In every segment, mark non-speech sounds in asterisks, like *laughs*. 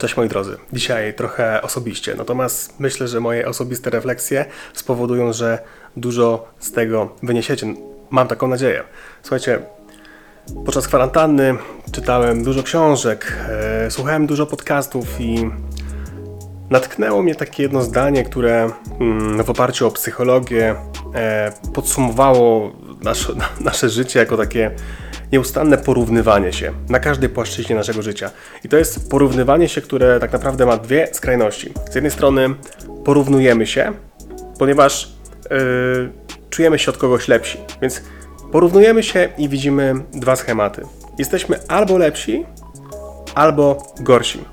Cześć moi drodzy. Dzisiaj trochę osobiście, natomiast myślę, że moje osobiste refleksje spowodują, że dużo z tego wyniesiecie. Mam taką nadzieję. Słuchajcie, podczas kwarantanny czytałem dużo książek, e, słuchałem dużo podcastów i natknęło mnie takie jedno zdanie, które mm, w oparciu o psychologię e, podsumowało nasze, *laughs* nasze życie jako takie nieustanne porównywanie się na każdej płaszczyźnie naszego życia. I to jest porównywanie się, które tak naprawdę ma dwie skrajności. Z jednej strony porównujemy się, ponieważ yy, czujemy się od kogoś lepsi, więc porównujemy się i widzimy dwa schematy. Jesteśmy albo lepsi, albo gorsi.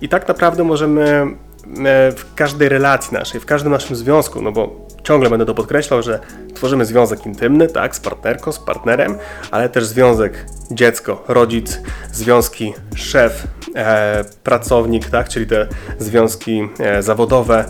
I tak naprawdę możemy e, w każdej relacji naszej, w każdym naszym związku, no bo ciągle będę to podkreślał, że tworzymy związek intymny, tak, z partnerką, z partnerem, ale też związek dziecko, rodzic, związki szef, e, pracownik, tak, czyli te związki e, zawodowe.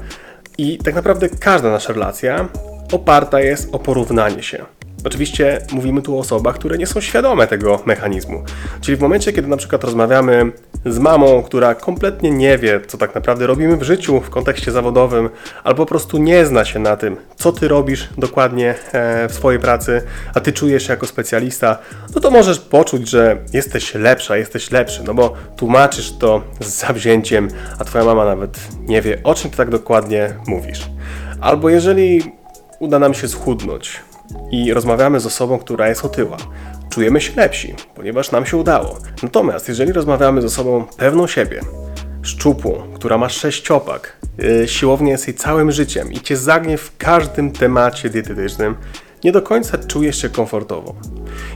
I tak naprawdę każda nasza relacja oparta jest o porównanie się. Oczywiście mówimy tu o osobach, które nie są świadome tego mechanizmu. Czyli w momencie, kiedy na przykład rozmawiamy z mamą, która kompletnie nie wie, co tak naprawdę robimy w życiu w kontekście zawodowym, albo po prostu nie zna się na tym, co ty robisz dokładnie e, w swojej pracy, a ty czujesz się jako specjalista, no to możesz poczuć, że jesteś lepsza, jesteś lepszy, no bo tłumaczysz to z zawzięciem, a twoja mama nawet nie wie, o czym ty tak dokładnie mówisz. Albo jeżeli uda nam się schudnąć, i rozmawiamy z osobą, która jest otyła. Czujemy się lepsi, ponieważ nam się udało. Natomiast jeżeli rozmawiamy z osobą pewną siebie, szczupłą, która ma sześciopak, yy, siłownie jest jej całym życiem i cię zagnie w każdym temacie dietetycznym, nie do końca czujesz się komfortowo.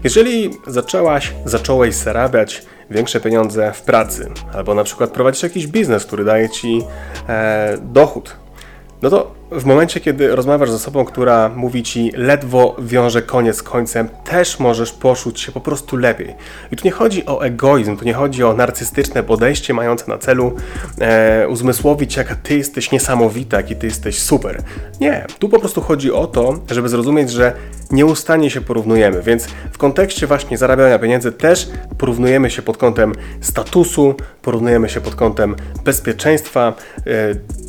Jeżeli zaczęłaś, zacząłeś zarabiać większe pieniądze w pracy, albo na przykład prowadzisz jakiś biznes, który daje ci e, dochód, no to w momencie, kiedy rozmawiasz z osobą, która mówi ci ledwo wiąże koniec z końcem, też możesz poczuć się po prostu lepiej. I tu nie chodzi o egoizm, tu nie chodzi o narcystyczne podejście mające na celu e, uzmysłowić, jaka ty jesteś niesamowita, jaki ty jesteś super. Nie, tu po prostu chodzi o to, żeby zrozumieć, że nieustannie się porównujemy, więc w kontekście właśnie zarabiania pieniędzy też porównujemy się pod kątem statusu, porównujemy się pod kątem bezpieczeństwa, e,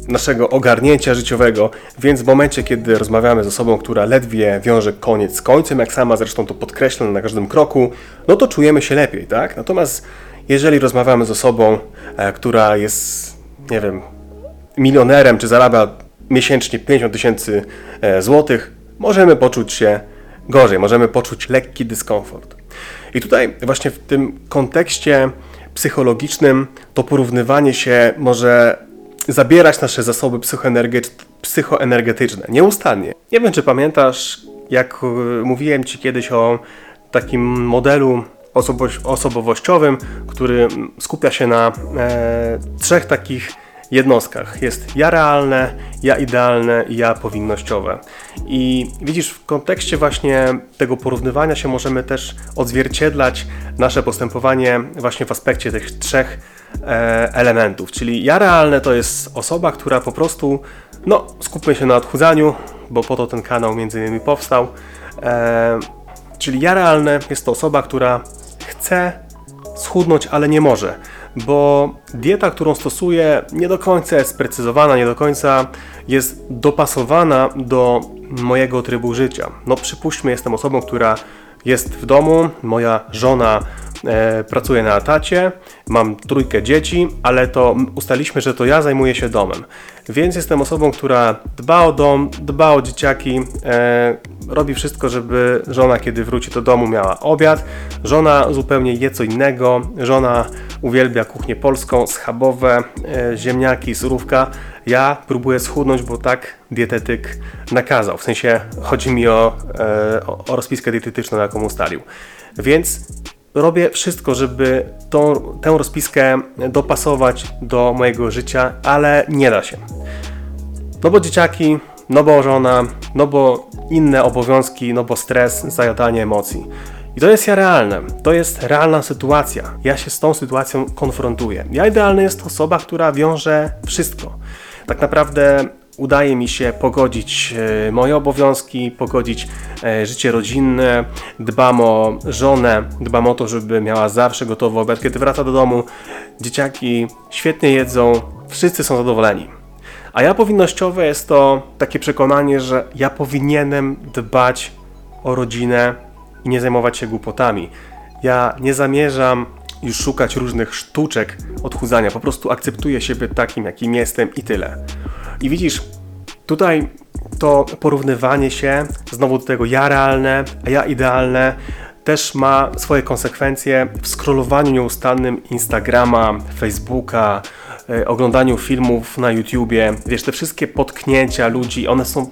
naszego ogarnięcia życiowego, więc w momencie, kiedy rozmawiamy z osobą, która ledwie wiąże koniec z końcem, jak sama zresztą to podkreślam na każdym kroku, no to czujemy się lepiej, tak? Natomiast jeżeli rozmawiamy z osobą, e, która jest, nie wiem, milionerem, czy zarabia miesięcznie 50 tysięcy e, złotych, możemy poczuć się gorzej, możemy poczuć lekki dyskomfort. I tutaj właśnie w tym kontekście psychologicznym to porównywanie się może zabierać nasze zasoby psychoenergetyczne nieustannie. Nie wiem, czy pamiętasz, jak e, mówiłem Ci kiedyś o takim modelu osobowościowym, który skupia się na e, trzech takich jednostkach. Jest ja realne, ja idealne i ja powinnościowe. I widzisz, w kontekście właśnie tego porównywania się możemy też odzwierciedlać nasze postępowanie właśnie w aspekcie tych trzech e, elementów. Czyli ja realne to jest osoba, która po prostu, no skupmy się na odchudzaniu, bo po to ten kanał między innymi powstał. E, czyli ja realne jest to osoba, która chce schudnąć, ale nie może bo dieta, którą stosuję, nie do końca jest sprecyzowana, nie do końca jest dopasowana do mojego trybu życia. No, przypuśćmy, jestem osobą, która jest w domu, moja żona e, pracuje na etacie, mam trójkę dzieci, ale to ustaliśmy, że to ja zajmuję się domem. Więc jestem osobą, która dba o dom, dba o dzieciaki, e, robi wszystko, żeby żona, kiedy wróci do domu, miała obiad. Żona zupełnie je co innego. Żona uwielbia kuchnię polską, schabowe, e, ziemniaki, surówka. Ja próbuję schudnąć, bo tak dietetyk nakazał. W sensie chodzi mi o, e, o rozpiskę dietetyczną, jaką ustalił. Więc robię wszystko, żeby tą, tę rozpiskę dopasować do mojego życia, ale nie da się. No bo dzieciaki, no bo żona, no bo inne obowiązki, no bo stres, zajadanie emocji. I to jest ja realne. To jest realna sytuacja. Ja się z tą sytuacją konfrontuję. Ja idealny jest osoba, która wiąże wszystko. Tak naprawdę udaje mi się pogodzić e, moje obowiązki, pogodzić e, życie rodzinne, dbam o żonę, dbam o to, żeby miała zawsze gotowy obiad, kiedy wraca do domu. Dzieciaki świetnie jedzą, wszyscy są zadowoleni. A ja powinnościowe jest to takie przekonanie, że ja powinienem dbać o rodzinę i nie zajmować się głupotami. Ja nie zamierzam już szukać różnych sztuczek odchudzania, po prostu akceptuję siebie takim, jakim jestem i tyle. I widzisz, tutaj to porównywanie się znowu do tego ja realne, a ja idealne też ma swoje konsekwencje w scrollowaniu nieustannym Instagrama, Facebooka, e, oglądaniu filmów na YouTubie. Wiesz, te wszystkie potknięcia ludzi, one są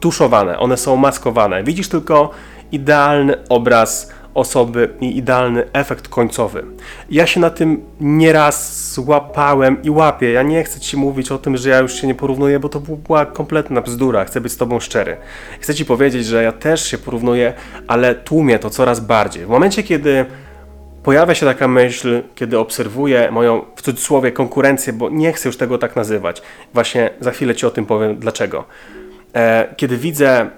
tuszowane, one są maskowane. Widzisz tylko idealny obraz osoby i idealny efekt końcowy. Ja się na tym nieraz złapałem i łapię. Ja nie chcę Ci mówić o tym, że ja już się nie porównuję, bo to była kompletna bzdura. Chcę być z Tobą szczery. Chcę Ci powiedzieć, że ja też się porównuję, ale tłumię to coraz bardziej. W momencie, kiedy pojawia się taka myśl, kiedy obserwuję moją, w cudzysłowie, konkurencję, bo nie chcę już tego tak nazywać. Właśnie za chwilę Ci o tym powiem dlaczego. E, kiedy widzę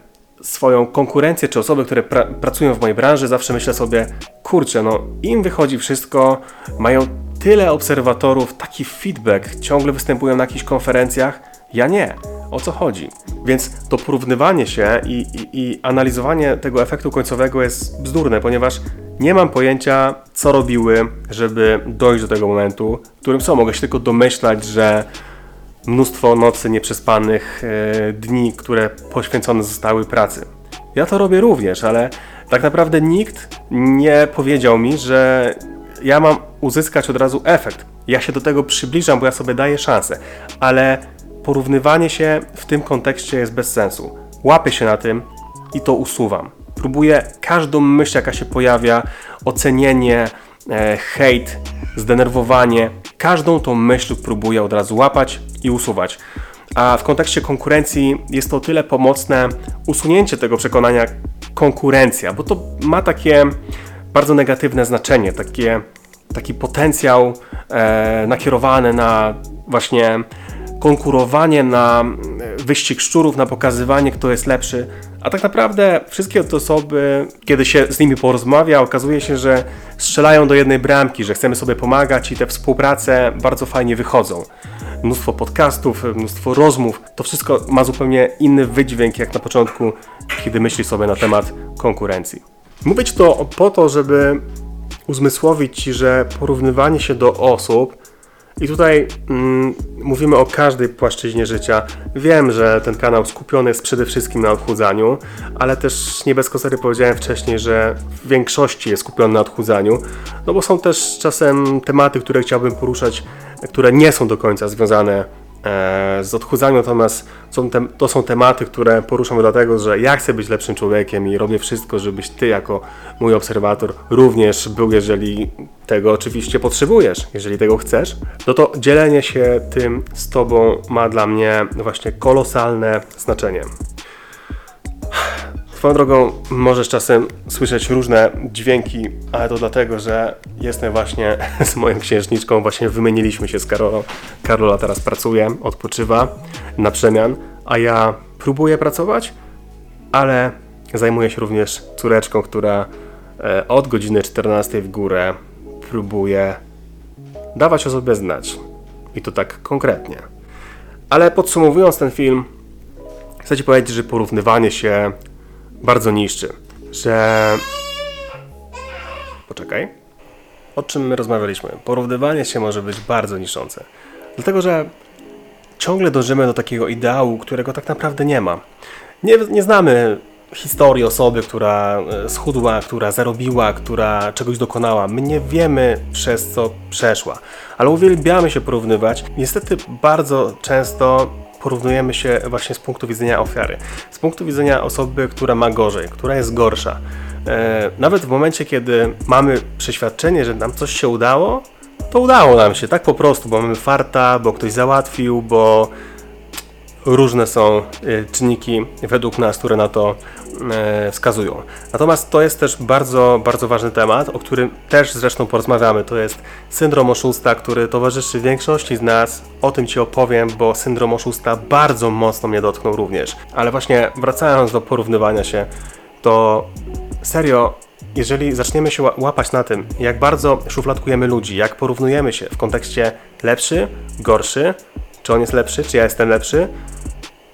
swoją konkurencję, czy osoby, które pra pracują w mojej branży, zawsze myślę sobie, kurczę, no im wychodzi wszystko, mają tyle obserwatorów, taki feedback, ciągle występują na jakichś konferencjach, ja nie. O co chodzi? Więc to porównywanie się i, i, i analizowanie tego efektu końcowego jest bzdurne, ponieważ nie mam pojęcia, co robiły, żeby dojść do tego momentu, w którym są. Mogę się tylko domyślać, że mnóstwo nocy nieprzespanych, e, dni, które poświęcone zostały pracy. Ja to robię również, ale tak naprawdę nikt nie powiedział mi, że ja mam uzyskać od razu efekt. Ja się do tego przybliżam, bo ja sobie daję szansę, ale porównywanie się w tym kontekście jest bez sensu. Łapię się na tym i to usuwam. Próbuję każdą myśl, jaka się pojawia, ocenienie, e, hejt, zdenerwowanie, każdą tą myśl próbuję od razu łapać i usuwać. A w kontekście konkurencji jest to tyle pomocne usunięcie tego przekonania konkurencja, bo to ma takie bardzo negatywne znaczenie, takie, taki potencjał e, nakierowany na właśnie konkurowanie, na wyścig szczurów, na pokazywanie, kto jest lepszy. A tak naprawdę wszystkie te osoby, kiedy się z nimi porozmawia, okazuje się, że strzelają do jednej bramki, że chcemy sobie pomagać i te współprace bardzo fajnie wychodzą. Mnóstwo podcastów, mnóstwo rozmów, to wszystko ma zupełnie inny wydźwięk jak na początku, kiedy myśli sobie na temat konkurencji. Mówić to po to, żeby uzmysłowić Ci, że porównywanie się do osób i tutaj mm, mówimy o każdej płaszczyźnie życia. Wiem, że ten kanał skupiony jest przede wszystkim na odchudzaniu, ale też nie bez kozery powiedziałem wcześniej, że w większości jest skupiony na odchudzaniu, no bo są też czasem tematy, które chciałbym poruszać, które nie są do końca związane z odchudzaniem, natomiast to są tematy, które poruszam dlatego, że ja chcę być lepszym człowiekiem i robię wszystko, żebyś ty jako mój obserwator również był, jeżeli tego oczywiście potrzebujesz, jeżeli tego chcesz, no to dzielenie się tym z tobą ma dla mnie właśnie kolosalne znaczenie. Swoją drogą możesz czasem słyszeć różne dźwięki, ale to dlatego, że jestem właśnie *laughs* z moją księżniczką, właśnie wymieniliśmy się z Karolą. Karola teraz pracuje, odpoczywa na przemian, a ja próbuję pracować, ale zajmuję się również córeczką, która e, od godziny 14 w górę próbuje dawać o sobie znać. I to tak konkretnie. Ale podsumowując ten film, chcę Ci powiedzieć, że porównywanie się bardzo niszczy, że... Poczekaj. O czym my rozmawialiśmy? Porównywanie się może być bardzo niszczące. Dlatego, że ciągle dążymy do takiego ideału, którego tak naprawdę nie ma. Nie, nie znamy historii osoby, która e, schudła, która zarobiła, która czegoś dokonała. My nie wiemy przez co przeszła, ale uwielbiamy się porównywać. Niestety bardzo często porównujemy się właśnie z punktu widzenia ofiary, z punktu widzenia osoby, która ma gorzej, która jest gorsza. E, nawet w momencie, kiedy mamy przeświadczenie, że nam coś się udało, to udało nam się, tak po prostu, bo mamy farta, bo ktoś załatwił, bo różne są e, czynniki według nas, które na to e, wskazują. Natomiast to jest też bardzo, bardzo ważny temat, o którym też zresztą porozmawiamy. To jest syndrom oszusta, który towarzyszy większości z nas. O tym Ci opowiem, bo syndrom oszusta bardzo mocno mnie dotknął również. Ale właśnie wracając do porównywania się, to serio, jeżeli zaczniemy się ła- łapać na tym, jak bardzo szufladkujemy ludzi, jak porównujemy się w kontekście lepszy, gorszy, czy on jest lepszy, czy ja jestem lepszy,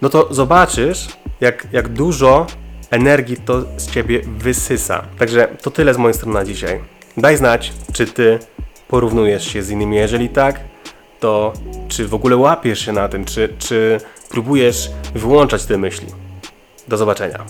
no to zobaczysz, jak, jak dużo energii to z ciebie wysysa. Także to tyle z mojej strony na dzisiaj. Daj znać, czy ty porównujesz się z innymi. Jeżeli tak, to czy w ogóle łapiesz się na tym, czy, czy próbujesz wyłączać te myśli. Do zobaczenia.